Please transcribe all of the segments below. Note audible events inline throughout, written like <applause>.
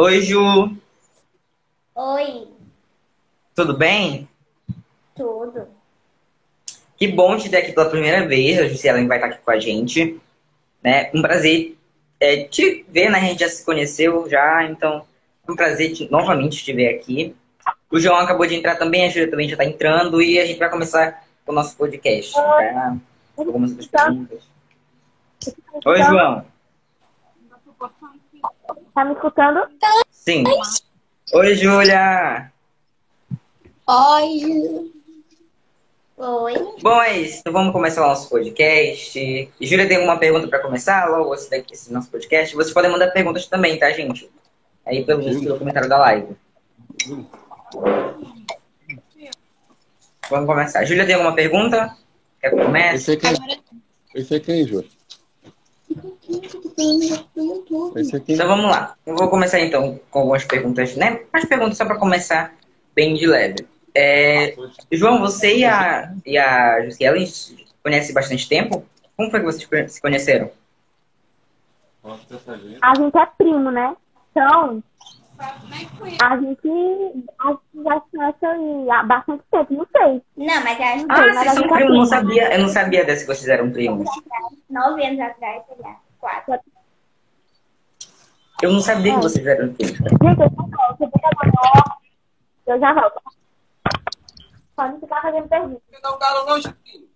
Oi, Ju. Oi, Tudo bem? tudo. Que bom te ter aqui pela primeira vez. A Juscelene vai estar aqui com a gente. Né? Um prazer é, te ver, né? A gente já se conheceu já, então é um prazer te- novamente te ver aqui. O João acabou de entrar também, a Júlia também já está entrando e a gente vai começar o nosso podcast. Tá? Algumas outras perguntas. Oi, João. Tá me escutando? Sim. Oi, Júlia. Oi. Oi. Bom, é isso. Então vamos começar o nosso podcast. Júlia, tem alguma pergunta para começar logo esse, daqui, esse nosso podcast? Vocês podem mandar perguntas também, tá, gente? Aí pelo, pelo comentário da live. Vamos começar. Júlia, tem alguma pergunta? Quer que eu comece? Esse é quem? Esse é quem, Júlio? Então vamos lá. Eu vou começar então com algumas perguntas, né? As perguntas só para começar bem de leve. É, João, você e a, e a se conhecem bastante tempo? Como foi que vocês se conheceram? A gente é primo, né? Então, a gente, a gente já se conhece há bastante tempo, não sei. Não, mas Ah, vocês a são gente é primos, eu não primo. sabia. Eu não sabia dessa que vocês eram primos. nove anos atrás, sei lá, quatro. Eu não sabia que vocês eram primos. Gente, eu já volto, eu já volto. Eu já volto. Pode ficar fazendo pergunta. Quer dar um galo não, Chiquinho?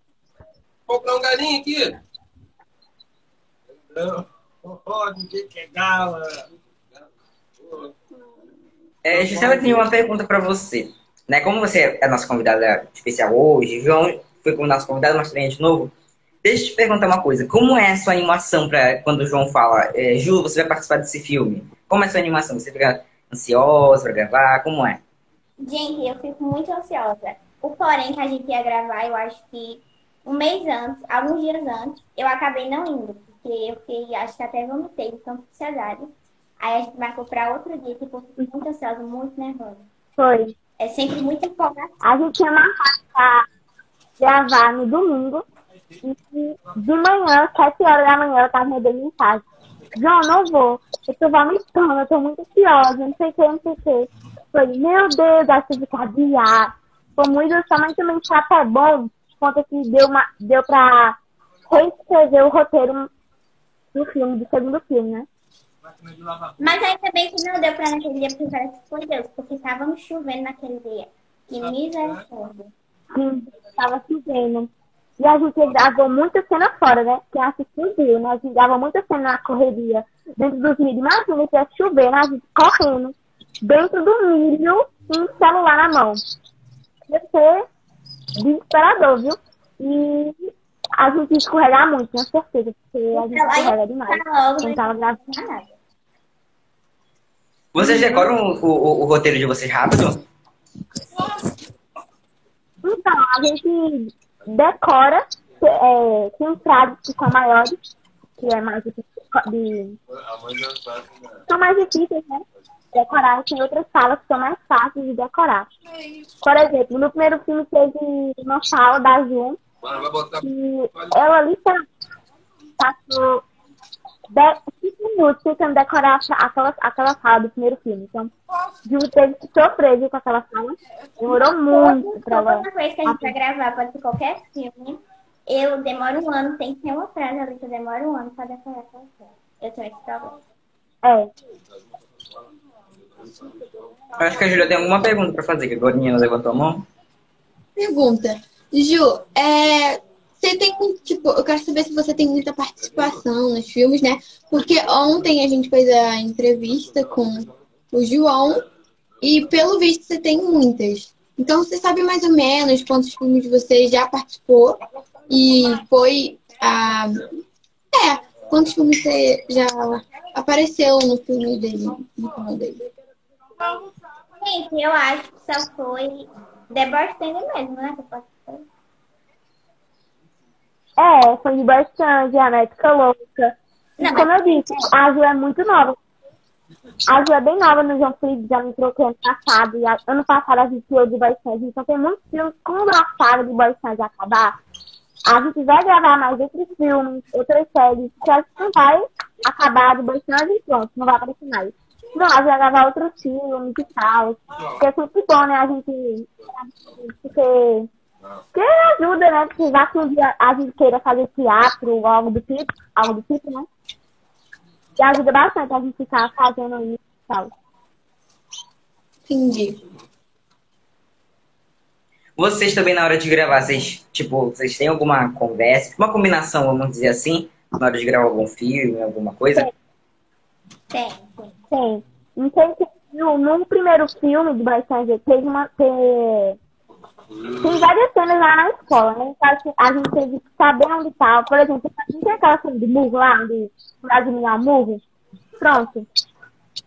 Comprar um galinho aqui? Não. Pode, que que é gala? É, Gisela, eu tenho uma pergunta para você. Né, como você é a nossa convidada especial hoje, João foi como nosso convidado, mas também é de novo. Deixa eu te perguntar uma coisa. Como é a sua animação para quando o João fala, é, Ju, você vai participar desse filme? Como é a sua animação? Você fica ansiosa para gravar? Como é? Gente, eu fico muito ansiosa. O porém que a gente ia gravar, eu acho que um mês antes, alguns dias antes, eu acabei não indo. Porque eu fiquei, acho que até vomitei de tanta ansiedade. Aí a gente marcou pra outro dia, tipo, eu fico muito ansiosa, muito nervosa. Foi. É sempre muito empolgada. A gente tinha marcado pra gravar no domingo. E de manhã, sete horas da manhã, eu tava mandando mensagem. João, não vou. Eu tô vomitando, eu tô muito ansiosa, não sei o que, não sei o que. Falei, meu Deus, acho que ficar adiar. Foi muito somente também foi até bom, conta que deu, uma, deu pra reescrever o roteiro do filme, do segundo filme, né? Mas ainda bem que não deu pra naquele dia, porque que foi Deus, porque estava chovendo naquele dia. Que misericórdia. Sim, tava chovendo. E a gente gravou muita cena fora, né? Quem assistiu viu, né? A gente gravou muita cena na correria, dentro dos milho. Imagina se ia chover, né? A gente correndo, dentro do milho, com o celular na mão. Ia ser desesperador, viu? E a gente ia escorregar muito, tenho certeza, porque a gente escorrega demais. Não tava gravando. nada. Vocês decoram o, o- o roteiro de vocês rápido? Então, a gente decora, é, tem frases que são maiores, que é mais difícil de, são mais difíceis, né? Decorar, e tem outras falas que são mais fáceis de decorar. Por exemplo, no primeiro filme teve uma fala da botar. que ela ali passou 10, 5 minutos tentando decorar aquela, aquela fala do primeiro filme. Então, Ju teve que sofrer com aquela fala. Demorou muito pra ela. Toda vez que a gente vai gravar, pode ser qualquer filme, eu demoro um ano, tem que ter uma frase ali que eu demoro um ano pra decorar aquela frase. Eu tenho esse problema. É. Eu acho que a Júlia tem alguma pergunta para fazer, que a menina levantou a mão. Pergunta. Ju, é, você tem, tipo, eu quero saber se você tem muita participação nos filmes, né? Porque ontem a gente fez a entrevista com o João e, pelo visto, você tem muitas. Então, você sabe mais ou menos quantos filmes você já participou e foi a... É, quantos filmes você já apareceu no filme dele, no dele? Gente, eu acho que só foi The Bartender mesmo, né? Que eu participei. É, foi de bastante, a médica louca. Não, como eu disse, a Ju é muito nova. A Ju é bem nova no João Felipe, já me troquei ano passado. E ano passado a gente criou de Boy Sands. Então tem muitos filmes. Quando a saga de Boy Sands acabar, a gente vai gravar mais outros filmes, outras séries, que a gente não vai acabar de Boy Sands e pronto, não vai aparecer mais. Não, a gente vai gravar outros filmes e tal. Porque é sempre bom, né? A gente. Porque. Porque ajuda, né? Porque já que um dia a gente queira fazer teatro ou algo do tipo, algo do tipo, né? E ajuda bastante a gente ficar fazendo isso e tal. Entendi. Vocês também, na hora de gravar, vocês, tipo, vocês têm alguma conversa, uma combinação, vamos dizer assim, na hora de gravar algum filme, alguma coisa? Tem, tem. Tem. Se viu, no primeiro filme do Bryce Stranger teve uma. Tem, tem várias cenas lá na escola, né? Então, assim, a gente teve que saber onde tá. Por exemplo, não tem aquela cena do murro lá, onde o Brasil o murro? Pronto.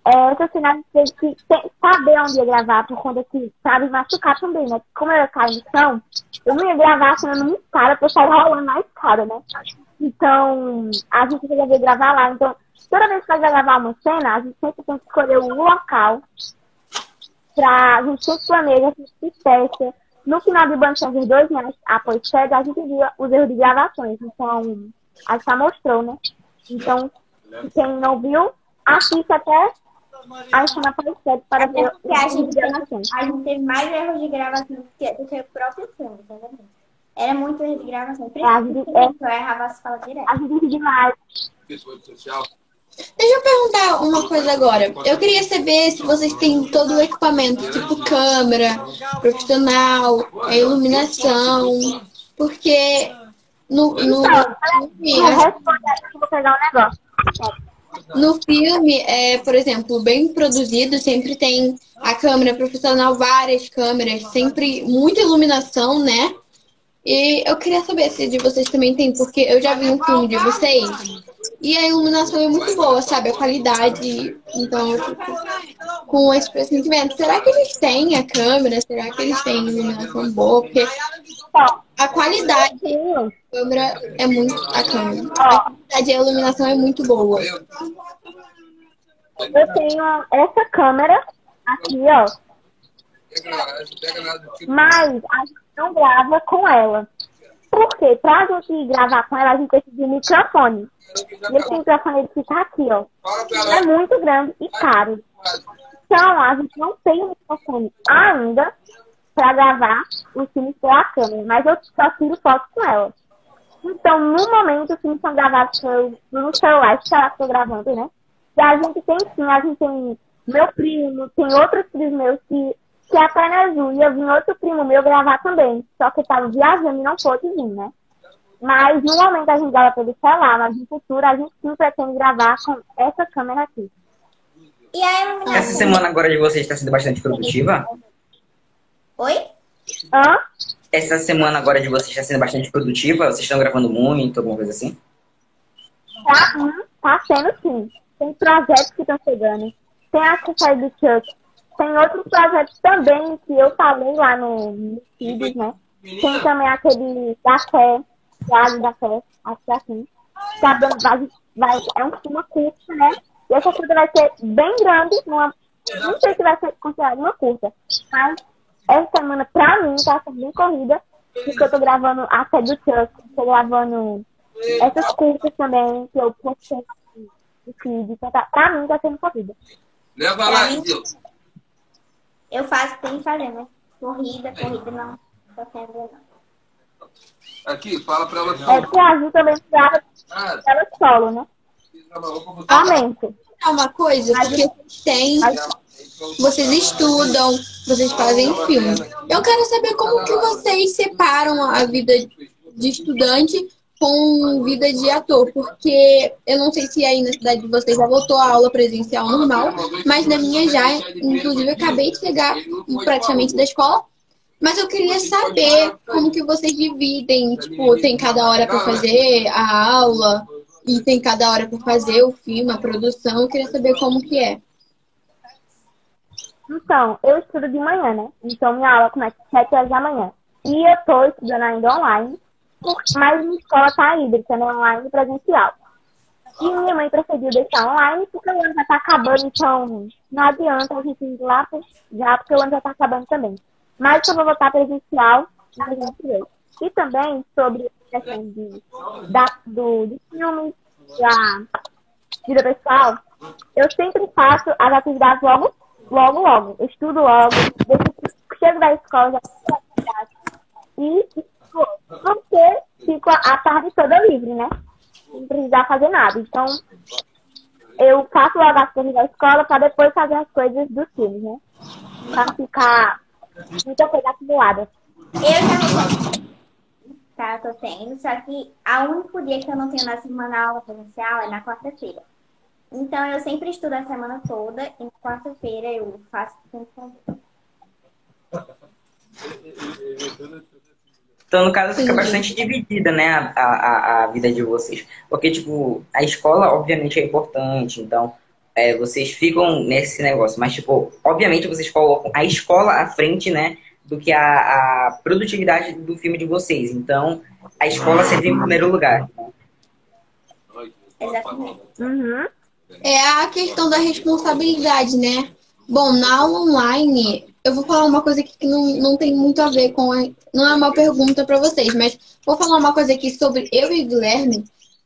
É, essa cena a gente teve que saber onde ia gravar, por conta que sabe machucar também, né? Como eu ia cair no chão, eu não ia gravar a cena numa escada, porque eu saia rolando na escada, né? Então, a gente resolveu gravar lá. Então, toda vez que vai gravar uma cena, a gente sempre tem que escolher um local pra. A gente sempre a gente se testa. No final do Banco dos dois meses após sede, a gente viu os erros de gravações. Então, a gente já mostrou, né? Então, quem não viu, assista até a gente na após sede para ver É porque a os erros gente, de gravações. a gente teve mais erros de gravação do que, o próprio filme, entendeu? Era muito erro de gravação. a gente- Principalmente eu errava as falas direto. A gente demais. Pessoa social. Deixa eu perguntar uma coisa agora. Eu queria saber se vocês têm todo o equipamento, tipo câmera, profissional, iluminação, porque no, no, filme, vou pegar um negócio. no filme, é, por exemplo, bem produzido, sempre tem a câmera profissional, várias câmeras, sempre muita iluminação, né? E eu queria saber se de vocês também tem, porque eu já vi um filme de vocês e a iluminação é muito boa, sabe? A qualidade. Então eu fico com esse pressentimento. Será que eles têm a câmera? Será que eles têm iluminação boa? Porque a qualidade da câmera é muito. A câmera. A qualidade e a iluminação é muito boa. Eu tenho essa câmera aqui, ó. Tipo, Mas a gente não grava com ela. Por quê? Pra gente gravar com ela, a gente precisa de um microfone. E esse microfone ele fica aqui, ó. É muito grande e caro. Então, a gente não tem um microfone ainda pra gravar os filmes pela câmera. Mas eu só tiro foto com ela. Então, no momento, os filmes são gravados no celular, que ela estou gravando, né? E a gente tem sim, a gente tem meu primo, tem outros primos meus que, que é a Perna Azul. E eu vim outro primo meu gravar também. Só que eu tava viajando e não pôde vir, né? Mas no momento a gente grava pelo celular, mas no futuro a gente sim pretende gravar com essa câmera aqui. E a iluminação? Essa semana agora de vocês está sendo bastante produtiva? Oi? Hã? Essa semana agora de vocês está sendo bastante produtiva? Vocês estão gravando muito, alguma coisa assim? Tá, hum, tá sendo sim. Tem projetos que estão chegando. Tem a série do Chuck. Tem outros projetos também que eu falei lá no, vídeos, né? Tem também aquele da fé, Lago da Fé, acho que é assim. Tá dando, vai, vai, é um uma curta, né? E essa curta vai ser bem grande, numa, não sei se vai ser considerada uma curta, mas essa semana, pra mim, tá sendo bem corrida, porque eu tô gravando a série do Chuck, tô gravando essas curtas também, que eu postei no feed, então tá, pra mim tá sendo corrida. Leva lá, Gil. Eu faço, tem que fazer, né? Corrida, corrida não. Tô sendo não. Aqui, fala pra ela. É porque a Ju também grava Ah, ela solo, né? Somente. É uma coisa, porque vocês têm, vocês estudam, vocês fazem filme. Eu quero saber como que vocês separam a vida de estudante com vida de ator, porque eu não sei se aí na cidade de vocês já voltou a aula presencial normal, mas na minha já, inclusive eu acabei de chegar praticamente da escola, mas eu queria saber como que vocês dividem, tipo, tem cada hora para fazer a aula e tem cada hora para fazer o filme, a produção, eu queria saber como que é. Então, eu estudo de manhã, né? Então minha aula começa às 7 horas da manhã. E eu tô estudando ainda online, mas minha escola tá híbrida, né? Online e presencial. E minha mãe preferiu deixar online porque o ano já tá acabando, então não adianta a gente ir lá já, porque o ano já tá acabando também. Mas eu vou voltar presencial em 2023. E também sobre a questão de, da, do, de filmes, da vida pessoal, eu sempre faço as atividades logo, logo, logo. Eu estudo logo, chego da escola, já faço. E porque fico a tarde toda livre, né? Sem precisar fazer nada. Então, eu faço logo as coisas da escola para depois fazer as coisas dos filmes, né? Pra ficar muita coisa acumulada. Eu já não tá, tô tendo, só que a único dia que eu não tenho na semana aula presencial é na quarta-feira. Então eu sempre estudo a semana toda e na quarta-feira eu faço o que fazer. Então, no caso, fica bastante dividida, né, a, a, a vida de vocês. Porque, tipo, a escola, obviamente, é importante, então, é, vocês ficam nesse negócio. Mas, tipo, obviamente, vocês colocam a escola à frente, né, do que a, a produtividade do filme de vocês. Então, a escola sempre em primeiro lugar. Exatamente. Uhum. É a questão da responsabilidade, né? Bom, na aula online, eu vou falar uma coisa aqui que não, não tem muito a ver com. A, não é uma pergunta para vocês, mas vou falar uma coisa aqui sobre eu e o Guilherme.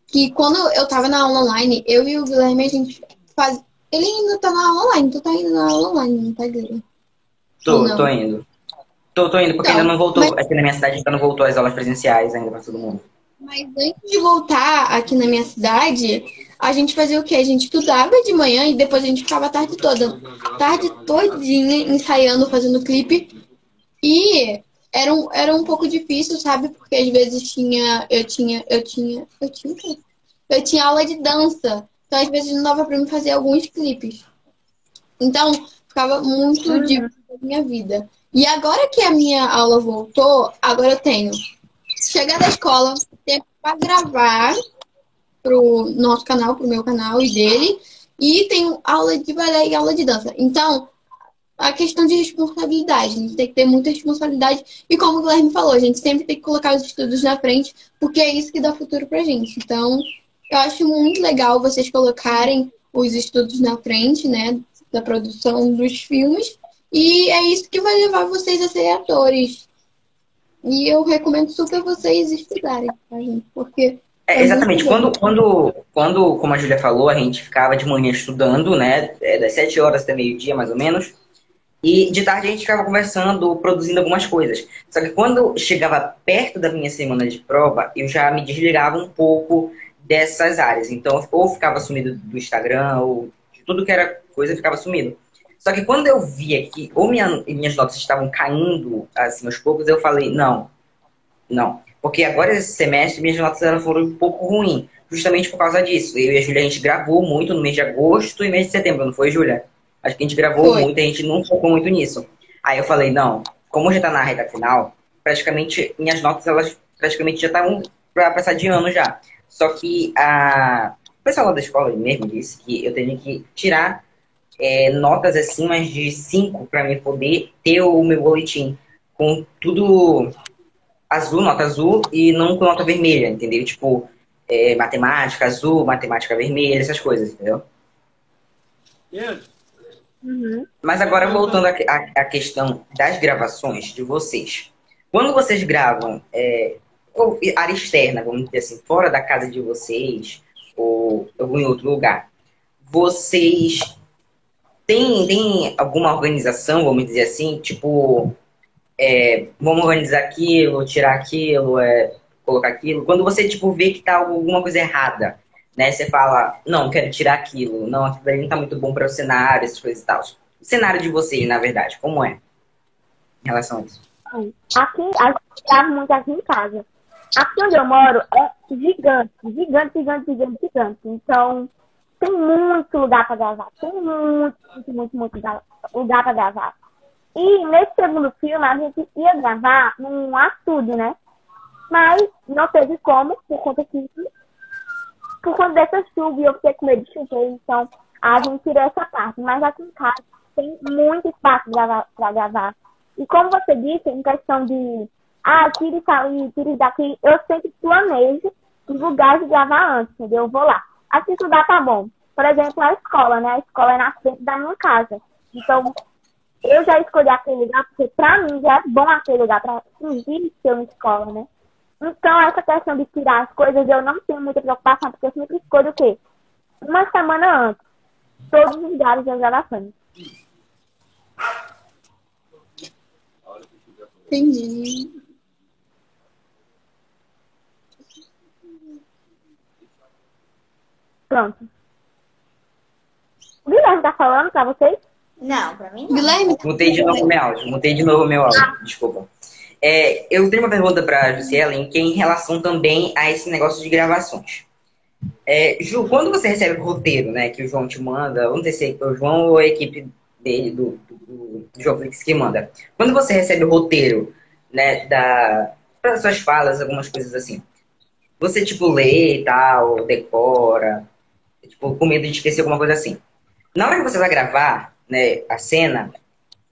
Que quando eu tava na aula online, eu e o Guilherme, a gente faz. Ele ainda tá na aula online, tu tá indo na aula online, não tá, Guilherme? Tô, Não. tô indo. Tô, tô indo, porque Não, ainda não voltou. mas- Aqui na minha cidade ainda não voltou as aulas presenciais ainda pra todo mundo. Mas antes de voltar aqui na minha cidade, a gente fazia o quê? A gente estudava de manhã e depois a gente ficava a tarde toda. Tarde todinha ensaiando, fazendo clipe. E era um, era um pouco difícil, sabe? Porque às vezes tinha. Eu tinha. Eu tinha. Eu tinha o quê? Eu tinha aula de dança. Então, às vezes, não dava pra mim fazer alguns clipes. Então, ficava muito difícil a minha vida. E agora que a minha aula voltou, agora eu tenho chegar da escola, tempo para gravar pro nosso canal, pro meu canal e dele, e tenho aula de balé e aula de dança. Então, a questão de responsabilidade, a gente tem que ter muita responsabilidade. E como o Guilherme falou, a gente sempre tem que colocar os estudos na frente, porque é isso que dá futuro pra gente. Então, eu acho muito legal vocês colocarem os estudos na frente, né, da produção dos filmes, e é isso que vai levar vocês a serem atores. E eu recomendo super vocês estudarem, tá, gente? Porque É, É exatamente. Quando, quando, quando, como a Júlia falou, a gente ficava de manhã estudando, né? é, Das 7 horas até meio-dia, mais ou menos. E de tarde a gente ficava conversando, produzindo algumas coisas. Só que quando chegava perto da minha semana de prova, eu já me desligava um pouco dessas áreas. Então, ou ficava sumido do Instagram, ou de tudo que era coisa, ficava sumido. Só que quando eu via que ou minha, minhas notas estavam caindo, assim, aos poucos, eu falei, não, não. Porque agora, esse semestre, minhas notas elas foram um pouco ruins. Justamente por causa disso. Eu e a Júlia, a gente gravou muito no mês de agosto e mês de setembro, não foi, Júlia? Acho que a gente gravou Foi. muito, a gente não focou muito nisso. Aí eu falei, não, como já tá na reta final, praticamente, minhas notas, elas praticamente já estavam pra passar de ano já. Só que a... o pessoal lá da escola mesmo disse que eu teria que tirar é, notas acima de 5 para mim poder ter o meu boletim com tudo azul, nota azul, e não com nota vermelha, entendeu? Tipo, é, matemática azul, matemática vermelha, essas coisas, entendeu? Uhum. Mas agora voltando à questão das gravações de vocês. Quando vocês gravam é, área externa, vamos dizer assim, fora da casa de vocês, ou em outro lugar, vocês têm, têm alguma organização, vamos dizer assim, tipo, é, vamos organizar aquilo, tirar aquilo, é, colocar aquilo. Quando você, tipo, vê que tá alguma coisa errada, né? Você fala, não, quero tirar aquilo, não, aquilo ali não tá muito bom para o cenário, essas coisas e tal. O cenário de vocês, na verdade, como é? Em relação a isso. Aqui, a gente grava muito aqui em casa. Aqui onde eu moro é gigante, gigante, gigante, gigante, gigante. Então, tem muito lugar para gravar. Tem muito, muito, muito, muito lugar- para gravar. E nesse segundo filme, a gente ia gravar num açude, né? Mas não teve como, por conta que por conta dessa chuva e eu fiquei com medo de chover, então a gente tirou essa parte. Mas aqui em casa tem muito espaço para gravar. E como você disse, em questão de ah, tire isso ali, tire daqui, eu sempre planejo os lugares de gravar antes, entendeu? Eu vou lá. Assim estudar tá bom. Por exemplo, a escola, né? A escola é na frente da minha casa. Então, eu já escolhi aquele lugar porque pra mim já é bom aquele lugar pra fingir ser uma escola, né? Então, essa questão de tirar as coisas, eu não tenho muita preocupação, porque eu sempre escolho o quê? Uma semana antes. todos os lugares das gravações. Entendi. Pronto. O Guilherme tá falando pra vocês? Não, pra mim não. Guilherme, Mutei de novo meu áudio. Mutei de novo meu áudio. Desculpa. É, eu tenho uma pergunta para a Jussielen, que é em relação também a esse negócio de gravações. É, Ju, quando você recebe o roteiro, né, que o João te manda, não sei se é o João ou a equipe dele, do, do, do João Flix que manda. Quando você recebe o roteiro, né, da, das suas falas, algumas coisas assim, você, tipo, lê e tal, decora, tipo, com medo de esquecer alguma coisa assim. Na hora que você vai gravar, né, a cena,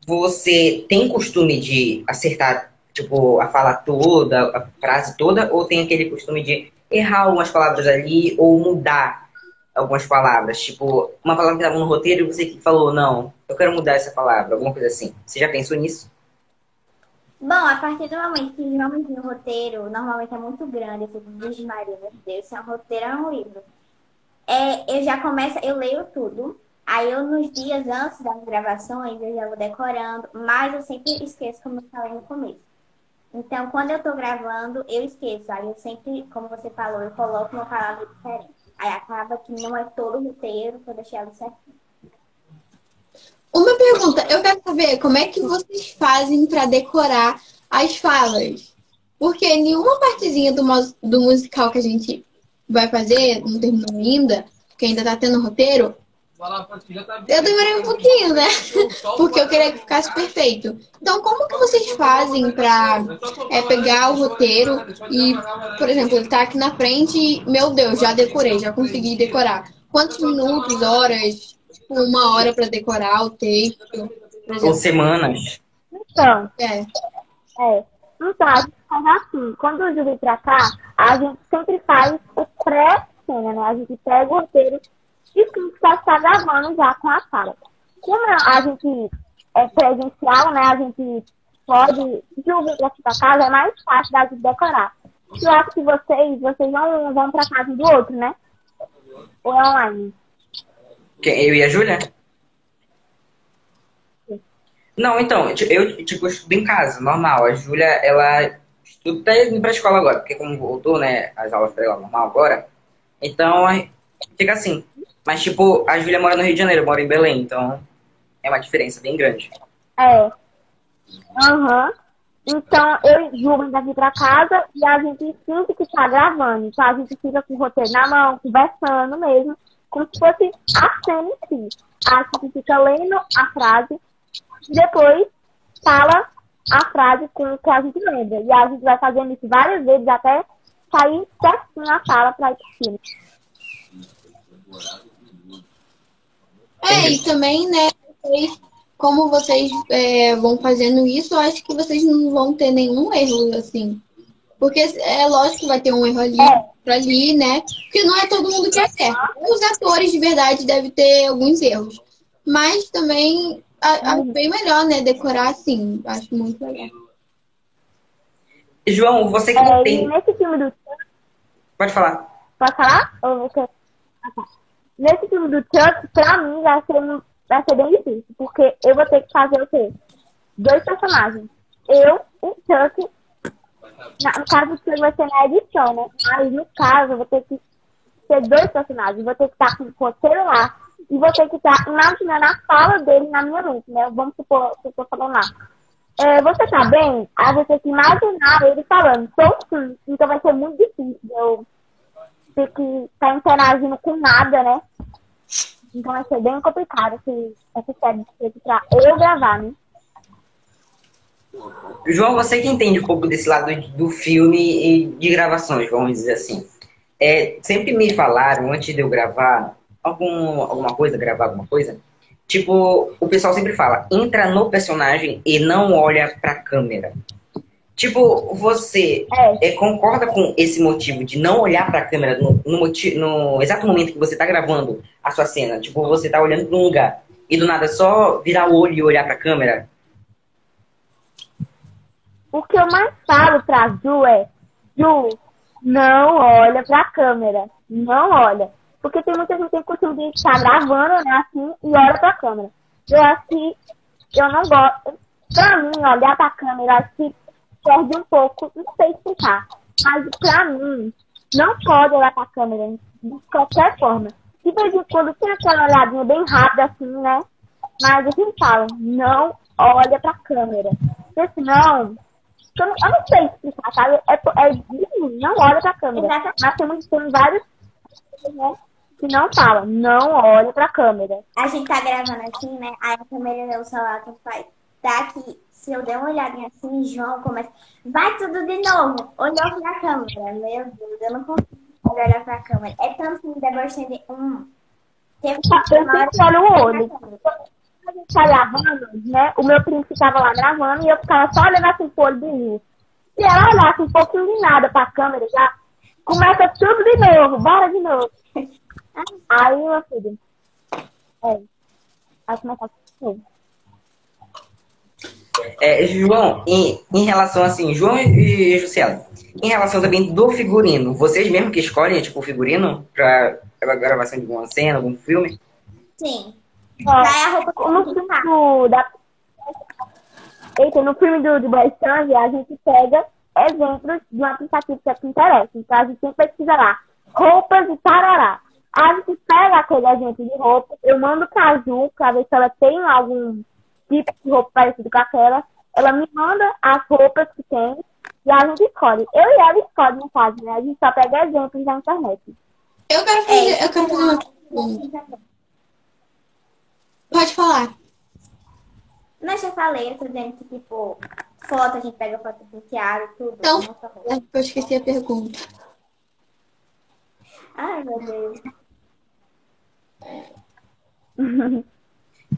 você tem costume de acertar, tipo, a fala toda, a frase toda, ou tem aquele costume de errar algumas palavras ali, ou mudar algumas palavras? Tipo, uma palavra que estava no roteiro e você falou, não, eu quero mudar essa palavra, alguma coisa assim. Você já pensou nisso? Bom, a partir do momento que realmente no roteiro, normalmente é muito grande, eu fico, Maria, meu Deus, se é um roteiro, é um livro. É, eu já começo, eu leio tudo, aí eu nos dias antes das gravações, eu já vou decorando, mas eu sempre esqueço, como eu falei no começo. Então, quando eu tô gravando, eu esqueço. Aí eu sempre, como você falou, eu coloco uma palavra diferente. Aí acaba que não é todo o roteiro que eu deixei ela certinho. uma pergunta. Eu quero saber como é que vocês fazem pra decorar as falas. Porque nenhuma partezinha do, do musical que a gente vai fazer, não terminou ainda, que ainda tá tendo roteiro, eu demorei um pouquinho, né? Porque eu queria que ficasse perfeito. Então, como que vocês fazem pra é, pegar o roteiro e, por exemplo, ele tá aqui na frente e, meu Deus, já decorei, já consegui decorar. Quantos minutos, horas, tipo, uma hora pra decorar o texto, por Ou semanas? Então, É. é. Então, a gente faz assim. Quando o Ju vem pra cá, a gente sempre faz o pré-cena, né? A gente pega o roteiro e já está gravando já com a fala. Como a gente é presencial, né? A gente pode. Ju vir aqui pra casa, é mais fácil da gente decorar. Eu acho que vocês, vocês não vão pra casa do outro, né? Ou é online? Quem- Eu e a Júlia? Não, então, eu, tipo, estudo em casa, normal. A Júlia, ela estuda, tá indo pra escola agora, porque como voltou, né, as aulas pra ela normal agora, então fica assim. Mas, tipo, a Júlia mora no Rio de Janeiro, eu moro em Belém, então é uma diferença bem grande. É. Aham. Então, eu e Ju vem daqui pra casa e a gente finge que tá gravando. Então, a gente fica com o roteiro na mão, conversando mesmo, como se fosse a cena em si. A gente fica lendo a frase depois fala a frase com o que a gente lembra. E a gente vai fazendo isso várias vezes até sair certinho a fala pra ir pro filme. É, e também, né, vocês, como vocês é, vão fazendo isso, eu acho que vocês não vão ter nenhum erro, assim. Porque é lógico que vai ter um erro ali, pra ali, né? Porque não é todo mundo que acerta. Os atores de verdade devem ter alguns erros. Mas também a- acho bem melhor, né? Decorar assim. Acho muito legal. João, você que É, não tem. nesse filme do Pode falar. Pode falar? Ou você... Tá. Nesse filme do Chuck, pra mim, vai ser, vai ser bem difícil. Porque eu vou ter que fazer o quê? Dois personagens. Eu e Chuck. Na, no caso do Chuck vai ser na edição, né? Mas no caso, eu vou ter que ser dois personagens. Vou ter que estar com o lá. E vou ter que estar imaginando a fala dele na minha mente, né? Vamos supor que eu tô falando lá. É, você tá bem? Aí você tem que imaginar ele falando, tô sim. Então vai ser muito difícil eu ter que estar interagindo com nada, né? Então ser bem complicado esse, essa série de pra eu gravar, né? João, você que entende um pouco desse lado do filme e de gravações, vamos dizer assim. É, sempre me falaram, antes de eu gravar algum, alguma coisa, gravar alguma coisa, tipo, o pessoal sempre fala, entra no personagem e não olha pra câmera. Tipo, você É. é, concorda com esse motivo de não olhar pra câmera no, no, no exato momento que você tá gravando a sua cena? Tipo, você tá olhando pra um lugar e do nada só virar o olho e olhar pra câmera? O que eu mais falo pra Ju é, Ju, não olha pra câmera. Não olha. Porque tem muita gente que tem costume de estar gravando, né, assim, e olha pra câmera. Eu acho que eu não gosto. Pra mim, olhar pra câmera, acho que perde um pouco, não sei explicar. Mas pra mim, não pode olhar pra câmera de qualquer forma. De vez em quando tem aquela olhadinha bem rápida assim, né? Mas a gente fala, não olha pra câmera. Porque senão, eu não, eu não sei explicar, sabe? É, é, não olha pra câmera. Mas tem, muito- tem vários né, que não falam, não olha pra câmera. A gente tá gravando aqui, né? Aí a câmera do celular que faz. Daqui, se eu der uma olhadinha assim, João começa. Vai tudo de novo. Olhou pra câmera. Meu Deus, eu não consigo olhar pra câmera. É tanto que me debochando. Hum. Teve Eu sempre olho o olho. a gente tá gravando, né? O meu primo ficava lá gravando e eu ficava só olhando assim pro olho do Nil. Se ela olhasse um pouquinho de nada pra câmera, já começa tudo de novo, bora de novo. <laughs> Aí, meu filho, é, vai começar tudo. de novo. É, João, em, em relação assim, João e e Juscelio, em relação também do figurino, vocês mesmo que escolhem, tipo, o figurino pra pra gravação de alguma cena, algum filme? Sim. Ó, Daí a roupa no filme do, da, Eita, no filme do, do Boy a gente pega exemplos de um aplicativo que é Pinterest. Então a gente sempre pesquisa lá, roupas e tarará. A gente pega aquele exemplo de roupa, eu mando pra Ju pra ver se ela tem algum tipo de roupa parecido com aquela. Ela me manda as roupas que tem e a gente escolhe. Eu e ela escolhe, no caso, né? A gente só pega exemplos na internet. Eu quero fazer, eu quero fazer uma pergunta. Pode falar. Mas já falei, eu tô dizendo que, tipo, foto, a gente pega foto do Thiago, tudo. Então. nossa roupa. Eu esqueci a pergunta. Ai, meu Deus.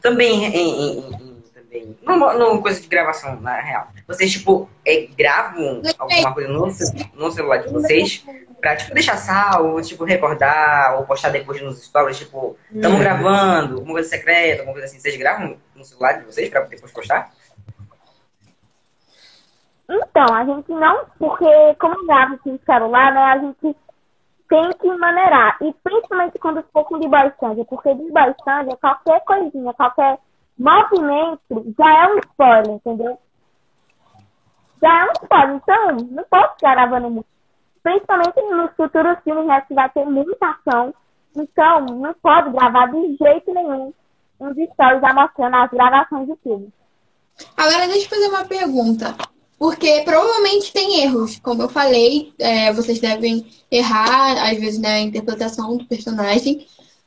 Também, em, em- em- em- também no, no coisa de gravação, na real. Vocês, tipo, é, gravam alguma coisa no, no celular de vocês pra, tipo, deixar salvo, tipo, recordar ou postar depois nos stories, tipo, estamos gravando, alguma coisa secreta, alguma coisa assim. Vocês gravam no celular de vocês pra depois postar? Então, a gente não, porque como grava com o celular, né, a gente tem que maneirar. E principalmente quando for com desbastante, porque desbastante, qualquer coisinha, qualquer movimento já é um spoiler, entendeu? Já é um spoiler. Então, não posso ficar gravando muito. Principalmente nos futuros filmes, né, que vai ter muita ação. Então, não pode gravar de jeito nenhum uns stories já mostrando as gravações do filme. Agora deixa eu fazer uma pergunta. Porque provavelmente tem erros. Como eu falei, é, vocês devem errar, às vezes, na interpretação do personagem.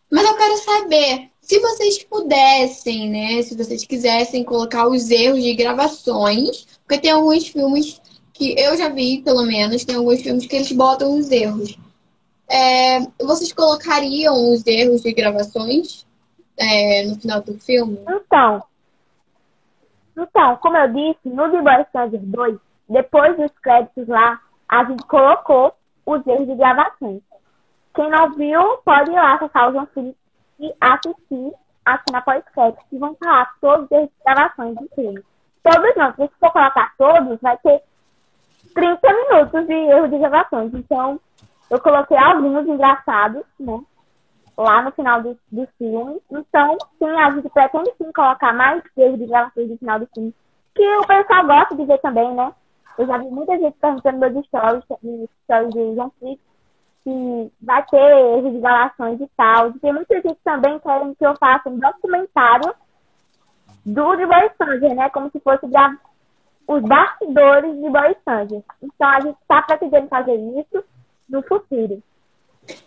Mas eu quero saber se vocês pudessem, né? Se vocês quisessem colocar os erros de gravações. Porque tem alguns filmes que eu já vi, pelo menos, tem alguns filmes que eles botam os erros. É, vocês colocariam os erros de gravações é, no final do filme? Então, então, como eu disse, no The Boy Stranger 2, depois dos créditos lá, a gente colocou os erros de gravações. Quem não viu, pode ir lá acessar o João Felipe e assistir a cena pós-créditos, que vão falar erros de gravações do filme. Todos não, se for colocar todos, vai ter 30 minutos de erro de gravações. Então, eu coloquei alguns engraçados, né? lá no final do, do filme. Então, sim, a gente pretende sim colocar mais erros de gravações no final do filme. Que o pessoal gosta de ver também, né? Eu já vi muita gente perguntando meus stories, nos stories de João Flix, que vai ter erros de e tal. Tem muita gente também querendo que eu faça um documentário do The Boy Stranger, né? Como se fosse gra- os bastidores de Boy Stranger. Então, a gente está pretendendo fazer isso no futuro.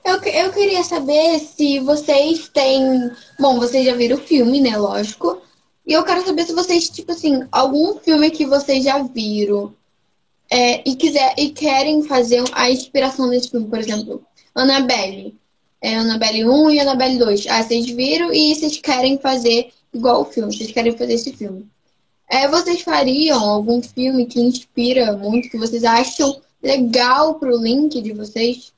Eu, eu queria saber se vocês têm. Bom, vocês já viram o filme, né? Lógico. E eu quero saber se vocês, tipo assim, algum filme que vocês já viram é, e, quiser, e querem fazer a inspiração desse filme, por exemplo, Annabelle. É Annabelle 1 e Annabelle 2. Ah, vocês viram e vocês querem fazer igual o filme, vocês querem fazer esse filme. É, vocês fariam algum filme que inspira muito, que vocês acham legal pro link de vocês?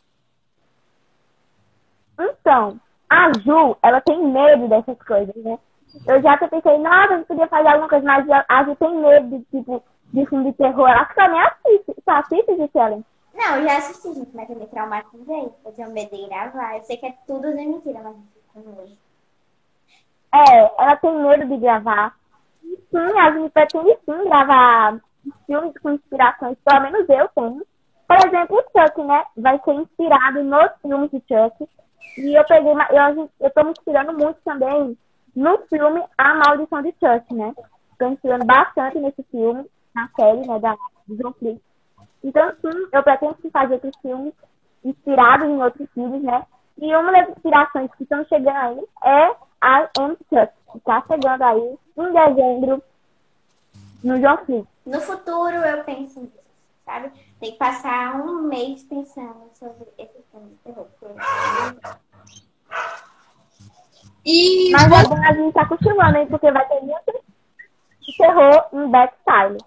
Então, a Ju, ela tem medo dessas coisas, né? Eu já até pensei, nossa, gente podia fazer alguma coisa, mas a Ju tem medo de, tipo, de filme de terror. Ela também assiste. Você assiste, Gisele? Não, eu já assisti, gente, mas eu me traumatizei. Eu tenho medo de gravar. Eu sei que é tudo de mentira, mas eu fico nojo. É, ela tem medo de gravar. E sim, a gente pretende sim gravar filmes com inspirações, pelo menos eu tenho. Por exemplo, o Chuck, né? Vai ser inspirado nos filmes de Chuck. E eu peguei, eu, eu tô me inspirando muito também no filme A Maldição de Chuck, né? Tô me inspirando bastante nesse filme, na série, né, da do John Flick. Então, sim, eu pretendo fazer outros filmes inspirados em outros filmes, né? E uma das inspirações que estão chegando aí é a M. Que está chegando aí em dezembro no John Flick. No futuro eu penso nisso, sabe? Tem que passar um mês pensando sobre esse filme de terror. porque- E Mas bom a gente tá acostumando, hein? Porque vai ter muito de terror em backstyle.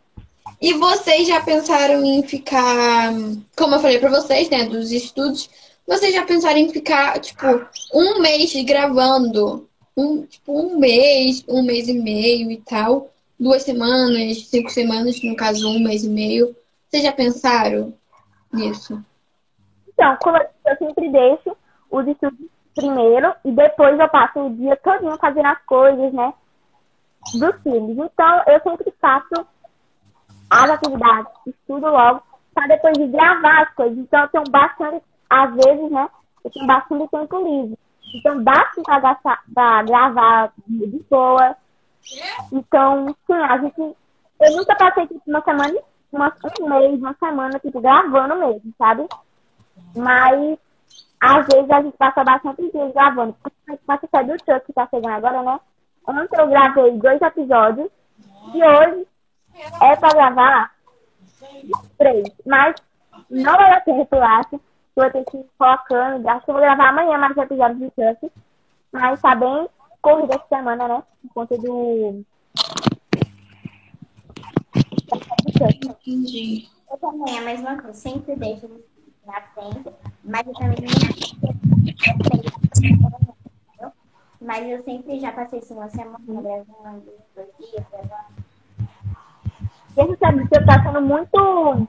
E vocês já pensaram em ficar, como eu falei pra vocês, né, dos estudos, vocês já pensaram em ficar, tipo, um mês gravando? Um, tipo, um mês, um mês e meio e tal. Duas semanas, cinco semanas, no caso, um mês e meio. Vocês já pensaram nisso? Então, como eu eu sempre deixo os estudos primeiro e depois eu passo o dia todinho fazendo as coisas, né? Dos filmes. Então, eu sempre faço as atividades, estudo logo, para depois de gravar as coisas. Então, eu tenho bastante, às vezes, né? Eu tenho bastante tempo livre. Então, gastar, pra gravar de boa. Então, sim, a gente. Eu nunca passei tipo, uma semana, uma, um mês, uma semana, tipo, gravando mesmo, sabe? Mas às vezes a gente passa bastante dias gravando. Principalmente com a do Chuck que tá chegando agora, né? Ontem eu gravei dois episódios e hoje é pra gravar três. Mas não vai dar tempo, eu acho. Vou ter que ir colocando. Acho que eu vou gravar amanhã mais episódios do Chuck. Mas tá bem corrida essa semana, né? Por conta do. Entendi. Eu também, é a mesma coisa. Sempre deixo na frente. Mas eu também? Mas eu sempre já passei isso uma semana gravando, dois dias gravando. E a gente sabe que tá sendo muito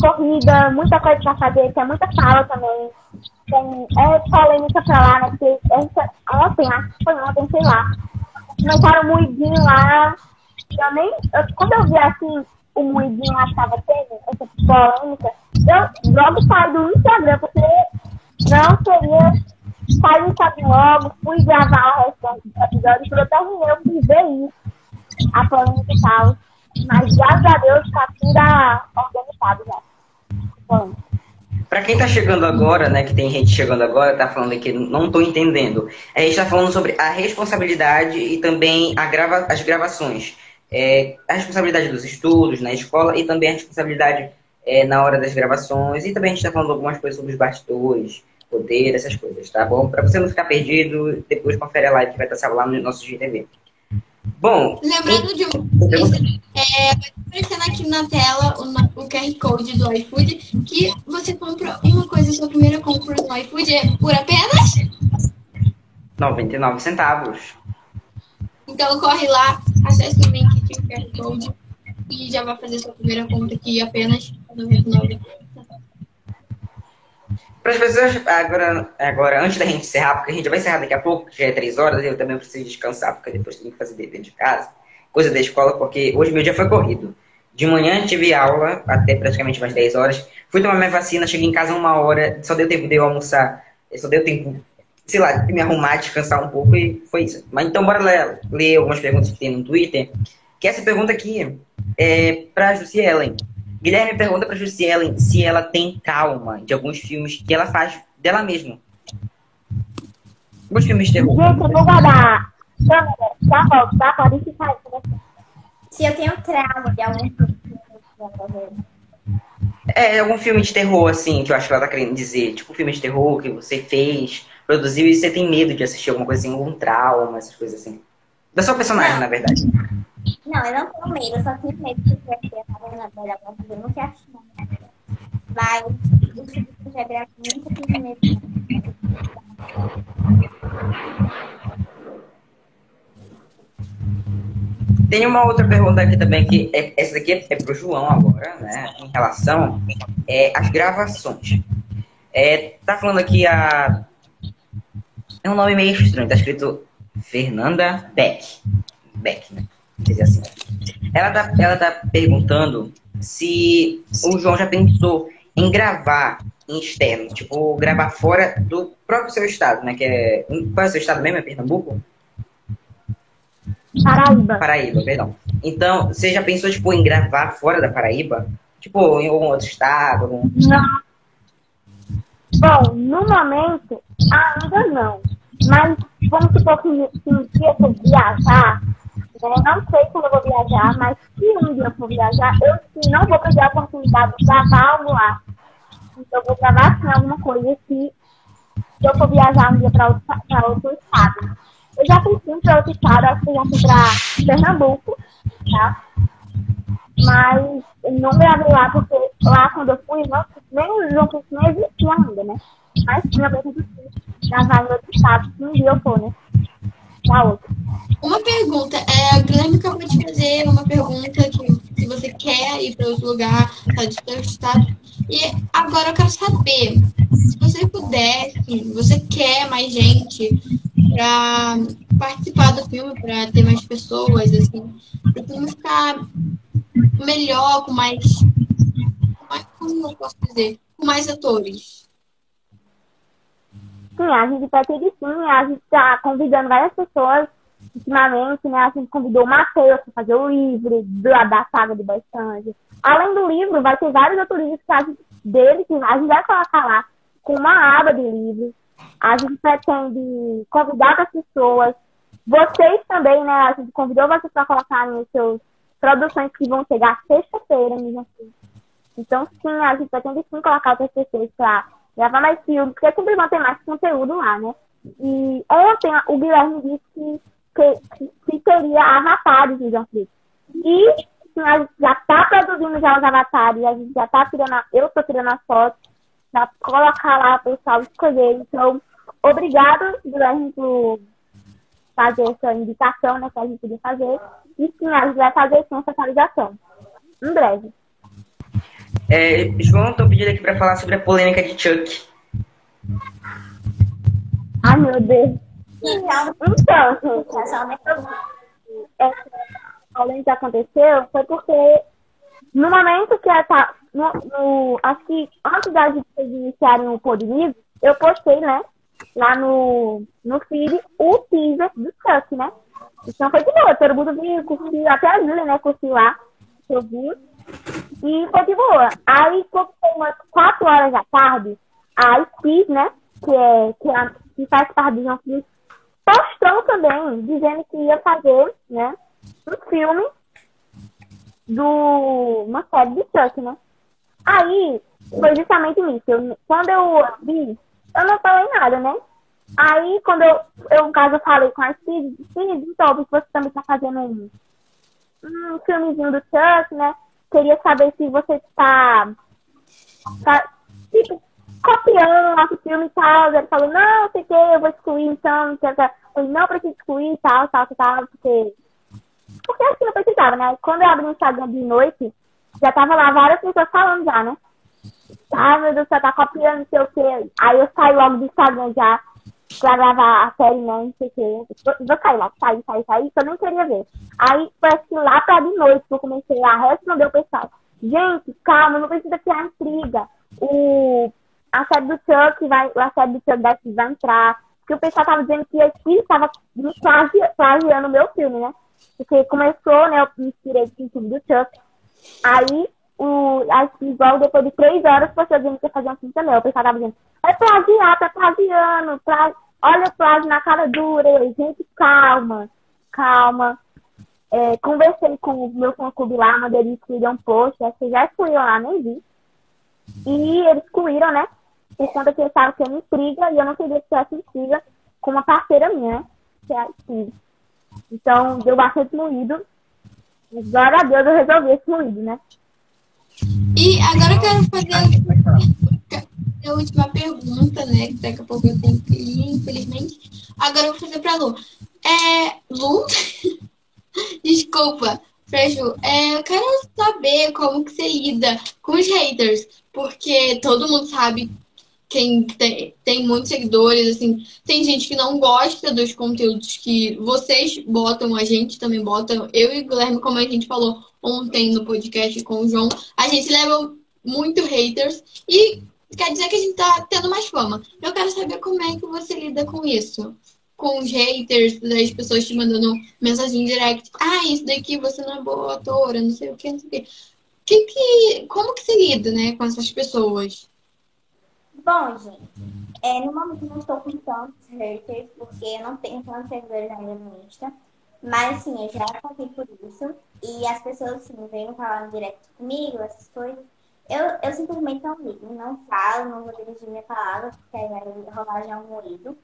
corrida, muita coisa pra fazer, tem muita fala também. Tem é, polêmica pra lá, né? Porque essa, ontem, acho que foi ontem, sei lá. Começaram o moidinho lá. Eu nem. eu- quando eu vi assim, o moidinho lá que tava tendo, essa polêmica, eu logo saí do Instagram, chegando agora, né, que tem gente chegando agora, tá falando aqui, não tô entendendo. A gente tá falando sobre a responsabilidade e também a grava, as gravações. É, a responsabilidade dos estudos na escola e também a responsabilidade é, na hora das gravações. E também a gente tá falando algumas coisas sobre os bastidores, poder, essas coisas, tá bom? Pra você não ficar perdido, depois confere a live que vai estar lá no nosso GTV. Bom, Lembrando de uma é, vai aparecendo aqui na tela o, o QR Code do iFood, que você compra uma coisa, sua primeira compra no iFood é por apenas. 99 centavos. Então corre lá, acesse o link de QR Code e já vai fazer sua primeira compra aqui apenas R$ 99. Para as pessoas, agora, agora, antes da gente encerrar, porque a gente vai encerrar daqui a pouco, já é três horas, eu também preciso descansar, porque depois tenho que fazer dever de casa, coisa da escola, porque hoje meu dia foi corrido. De manhã tive aula, até praticamente umas 10 horas. Fui tomar minha vacina, cheguei em casa uma hora, só deu tempo de eu almoçar, só deu tempo, sei lá, de me arrumar, descansar um pouco e foi isso. Mas então bora ler, ler algumas perguntas que tem no Twitter. Que essa pergunta aqui é para a Jussi Ellen. Guilherme pergunta para Jussi Ellen se ela tem calma de alguns filmes que ela faz dela mesma. Alguns filmes de terror. gente, eu vou guardar. Já volto, tá? Pode ficar aí. com você. Se eu tenho trauma de algum filme que eu tô vendo. É, algum filme de terror, assim, que eu acho que ela tá querendo dizer. Tipo, um filme de terror que você fez, produziu e você tem medo de assistir alguma coisa assim, algum trauma, essas coisas assim. Da sua personagem, Não. na verdade. Não, eu não tenho medo, eu só tenho medo que vai ter a verdade da coisa. Eu não quero nada. Mas o eu já eu nunca tive medo. Tem uma outra pergunta aqui também, que é, essa daqui é, é pro João agora, né? Em relação é, às gravações. É, tá falando aqui a. É um nome meio estranho, tá escrito Fernanda Beck. Beck, né? Dizer assim. Ela tá, ela tá perguntando se o João já pensou em gravar em externo, tipo, gravar fora do próprio seu estado, né? Que é. Qual é o seu estado mesmo? É Pernambuco? Paraíba. Paraíba, perdão. Então, você já pensou, tipo, em gravar fora da Paraíba? Tipo, em algum outro estado? Algum... Não. Bom, no momento, ainda não. Mas vamos supor que se um dia eu viajar, né? Não sei quando eu vou viajar, mas se um dia eu for viajar, eu não vou perder a oportunidade de gravar algo lá. Então eu vou gravar sim alguma coisa se eu for viajar um dia para outro, outro estado. Eu já fui sim para outro estado, acho que já fui para Pernambuco, tá? Mas não gravei lá, porque lá quando eu fui, não, nem o João não existia ainda, né? Mas sim, eu pretendo gravar em outro estado, se um dia eu for, né? Outro. Uma pergunta, é, a Guilherme acabou de fazer uma pergunta que se você quer ir para outro lugar, tá de seu estado. E agora eu quero saber, se você pudesse, você quer mais gente para participar do filme, para ter mais pessoas, assim, para o filme ficar melhor, com mais. Como eu posso dizer? Com mais atores. Sim, a gente pretende sim, a gente está convidando várias pessoas ultimamente, né? A gente convidou o Matheus para fazer o livro da, da saga do Bastante. Além do livro, vai ter vários outros livros que a gente, dele que a gente vai colocar lá com uma aba de livros. A gente pretende convidar as pessoas. Vocês também, né? A gente convidou vocês para colocar nos seus produções que vão chegar sexta-feira, mesmo assim. Então, sim, a gente pretende sim colocar outras pessoas para gravar mais filmes, porque sempre vão ter mais conteúdo lá, né? E ontem o Guilherme disse que, que, que teria avatares de John Flix. E gente já está produzindo já os avatares, a gente já está tirando, a, eu estou tirando as fotos para colocar lá para o pessoal escolher. Então, obrigado, Guilherme, por fazer essa indicação né, que a gente podia fazer. E sim, a gente vai fazer sim essa atualização. Em breve. É, João, estou pedindo aqui para falar sobre a polêmica de Chuck. Ai, meu Deus. Então, gente, essa polêmica aconteceu foi porque no momento que essa. No, no, acho que antes da gente iniciarem o Podrigo, eu postei, né? Lá no, no feed o teaser do Chuck, né? Então foi de boa, todo mundo viu, curtiu, até a Júlia, né, curtiu lá, vi. E boa. Aí, quando foi umas 4 horas da tarde, a Steve, né, que, é, que, é, que faz parte do João Felipe, postou também, dizendo que ia fazer, né, um filme do uma série de Chuck, né? Aí, foi justamente nisso. Eu, quando eu vi, eu não falei nada, né? Aí, quando eu, eu no caso, eu falei com a Steve, Steve, então, você também tá fazendo um, um filmezinho do Chuck, né? Queria saber se você está tá, tipo, copiando nosso filme e tal. Ele falou, não, sei que, eu vou excluir então. Eu não preciso excluir tal, tal, tal, porque. Porque assim não precisava, né? Quando eu abri o Instagram de noite, já tava lá várias pessoas falando já, né? Ah, meu Deus, você tá copiando, não sei o quê. Aí eu saí logo do Instagram já pra gravar a série, né? Não sei o quê. Vou sair logo, sair, sair, sair, que eu nem queria ver. Aí parece que lá pra de noite eu comecei a responder o pessoal. Gente, calma, não precisa criar intriga. O, a série do Chuck vai, a série do Chuck vai, entrar. Porque o pessoal tava dizendo que aqui plagi, plagiando o meu filme, né? Porque começou, né? Eu me inspirei no filme do Chuck. Aí, o, igual depois de três horas, pessoal dizendo que ia fazer um filme também. O pessoal tava dizendo, é plagiar, tá plagiando, pla... olha o plágio na cara dura. Eu, gente, calma, calma. É, conversei com o meu fã-clube lá, mandei eles excluíram um post, acho que já excluíram lá, nem vi. E eles excluíram, né? Por conta que eles estavam tendo intriga e eu não queria que tivesse intriga com uma parceira minha, né? Que é a Steve. Então, deu bastante moído. Glória a Deus eu resolvi esse moído, né? E agora eu quero fazer a última pergunta, né? Que daqui a pouco eu tenho que ir, infelizmente. Agora eu vou fazer pra Lu. É, Lu, <laughs> Desculpa, Freju. É, eu quero saber como que você lida com os haters, porque todo mundo sabe quem tem, tem muitos seguidores, assim, tem gente que não gosta dos conteúdos que vocês botam, a gente também bota. Eu e o Guilherme, como a gente falou ontem no podcast com o João, a gente leva muito haters e quer dizer que a gente tá tendo mais fama. Eu quero saber como é que você lida com isso. Com os haters, das pessoas te mandando mensagem direct. Ah, isso daqui você não é boa autora, não sei o que, não sei o que. que, que como que você lida, né, com essas pessoas? Bom, gente, é, no momento não estou com tantos haters, porque eu não tenho tantos seguidores ainda no Insta. Mas, sim, eu já passei por isso. E as pessoas, assim, vêm falar no direct comigo, essas coisas. Eu, eu simplesmente não ligo, não falo, não vou dirigir minha palavra, porque aí vai rolar já um moído.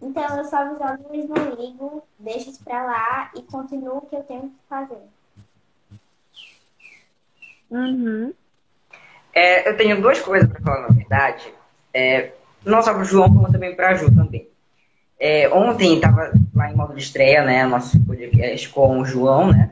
Então eu só visualizo, não ligo, deixo isso pra lá e continuo o que eu tenho que fazer. Uhum. É, eu tenho duas coisas para falar, na verdade. É, não só pro João, como também pra Ju também. É, ontem estava lá em modo de estreia, né? Nosso podcast com o João, né?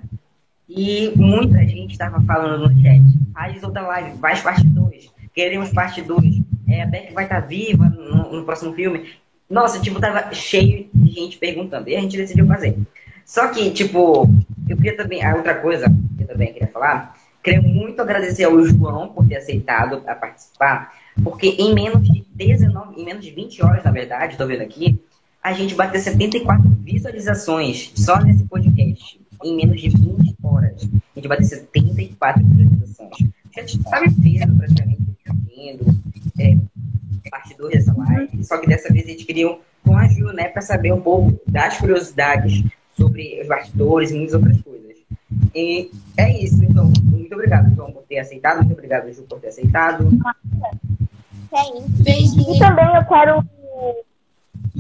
E muita gente estava falando no chat. Faz outra live, faz parte 2. Queremos parte 2. É, a Beck vai estar tá viva no, no, próximo filme. Nossa, tipo, tava cheio de gente perguntando. E a gente decidiu fazer. Só que, tipo, eu queria também. A outra coisa que eu também queria falar. Queria muito agradecer ao João por ter aceitado a participar. Porque em menos de 19, em menos de 20 horas, na verdade, estou vendo aqui, a gente bateu 74 visualizações só nesse podcast. Em menos de 20 gente bateu 74 visualizações. A gente sabe o peso praticamente vendo, é, parte 2 dessa live. Só que dessa vez a gente queria com a Ju, né, para saber um pouco das curiosidades sobre os bastidores e muitas outras coisas. E é isso, então, muito obrigado, João, por ter aceitado, muito obrigado, Ju, por ter aceitado. É isso. E também eu quero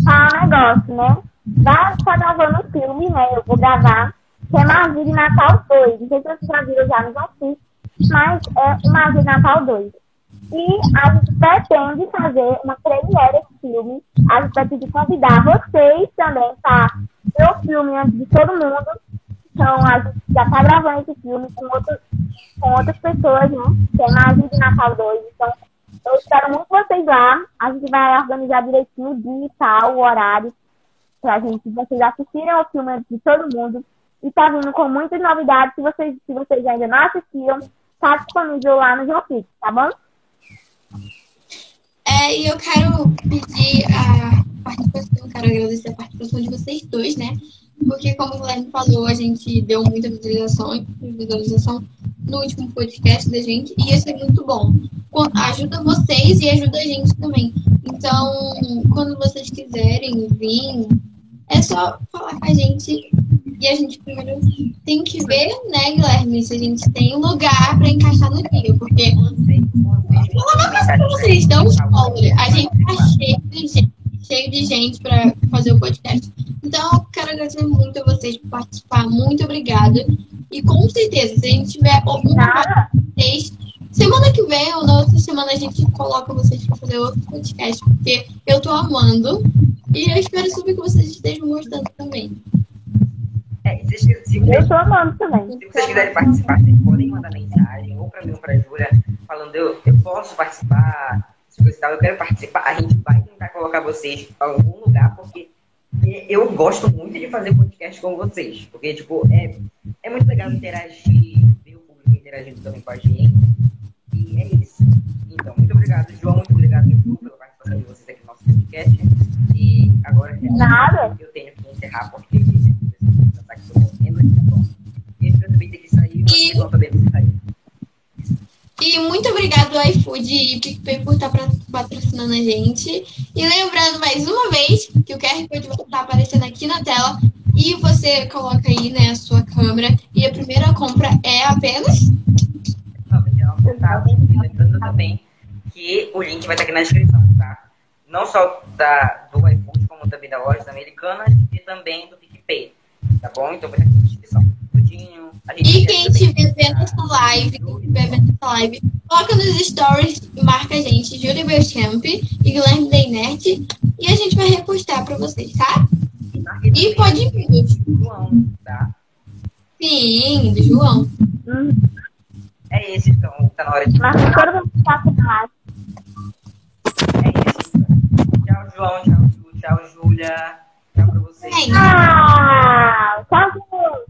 falar um negócio, né? Vai estar gravando um filme, né? Eu vou gravar, que é Magia de Natal 2. Não sei se vocês já viram já assistem, mas é Magia de Natal 2. E a gente pretende fazer uma premiere desse filme. A gente pretende convidar vocês também para ver o filme antes de todo mundo. Então, a gente já está gravando esse filme com, outros, com outras pessoas, né? Que é Magia de Natal 2. Então, eu espero muito vocês lá. A gente vai organizar direitinho o dia e tal, o horário, pra gente, vocês assistirem ao filme de todo mundo. E tá vindo com muitas novidades. Se vocês, se vocês ainda não assistiram, tá disponível lá no João tá bom? É, e eu quero pedir a participação, quero agradecer a participação de vocês dois, né? Porque, como o Guilherme falou, a gente deu muita visualização, visualização no último podcast da gente e isso é muito bom. Ajuda vocês e ajuda a gente também. Então, quando vocês quiserem vir, é só falar com a gente e a gente primeiro tem que ver, né, Guilherme, se a gente tem lugar para encaixar no dia, porque vou falar pra vocês, dá um spoiler. A gente tá cheio de gente, cheio de gente para fazer o podcast. Então, eu quero agradecer muito a vocês por participar. Muito obrigada. E com certeza, se a gente tiver oportunidade vocês, semana que vem ou na outra semana a gente coloca vocês para fazer outro podcast, porque eu tô amando. E eu espero super que vocês estejam gostando também. É, se, se, eu tô amando também. Se vocês quiserem participar, vocês podem mandar mensagem, ou para mim ou para a Júlia, falando eu, eu posso participar, se você eu quero participar. A gente vai tentar colocar vocês em algum lugar, porque eu gosto muito de fazer podcast com vocês. Porque, tipo, é, é muito legal interagir, ver o público interagindo também com a gente. E é isso. Então, muito obrigado, João. Muito obrigado, Ju, pela participação de vocês aqui no nosso podcast. E agora Nada. eu tenho que encerrar porque Muito obrigado ao iFood e PicPay por estar patrocinando a gente. E lembrando mais uma vez que o QR Code vai estar aparecendo aqui na tela. E você coloca aí né, a sua câmera. E a primeira compra é apenas. 99 centavos. Lembrando também que o link vai estar aqui na descrição, tá? Não só da, do iFood, como também da loja Americanas e também do PicPay. Tá bom? Então vai estar aqui na descrição. Gente E quem estiver vendo essa live, quem estiver vendo essa live, coloca nos stories e marca a gente, Júlia Belchamp e Guilherme Deinert. E a gente vai repostar pra vocês, tá? E pode vir. João, tá? Sim, do João. Hum, É esse, então. Tá na hora de. mas todo mundo tá com raiva. É esse. então. Tchau, João. Tchau, Ju. Tchau, Júlia. Tchau pra vocês. Tchau! Tchau,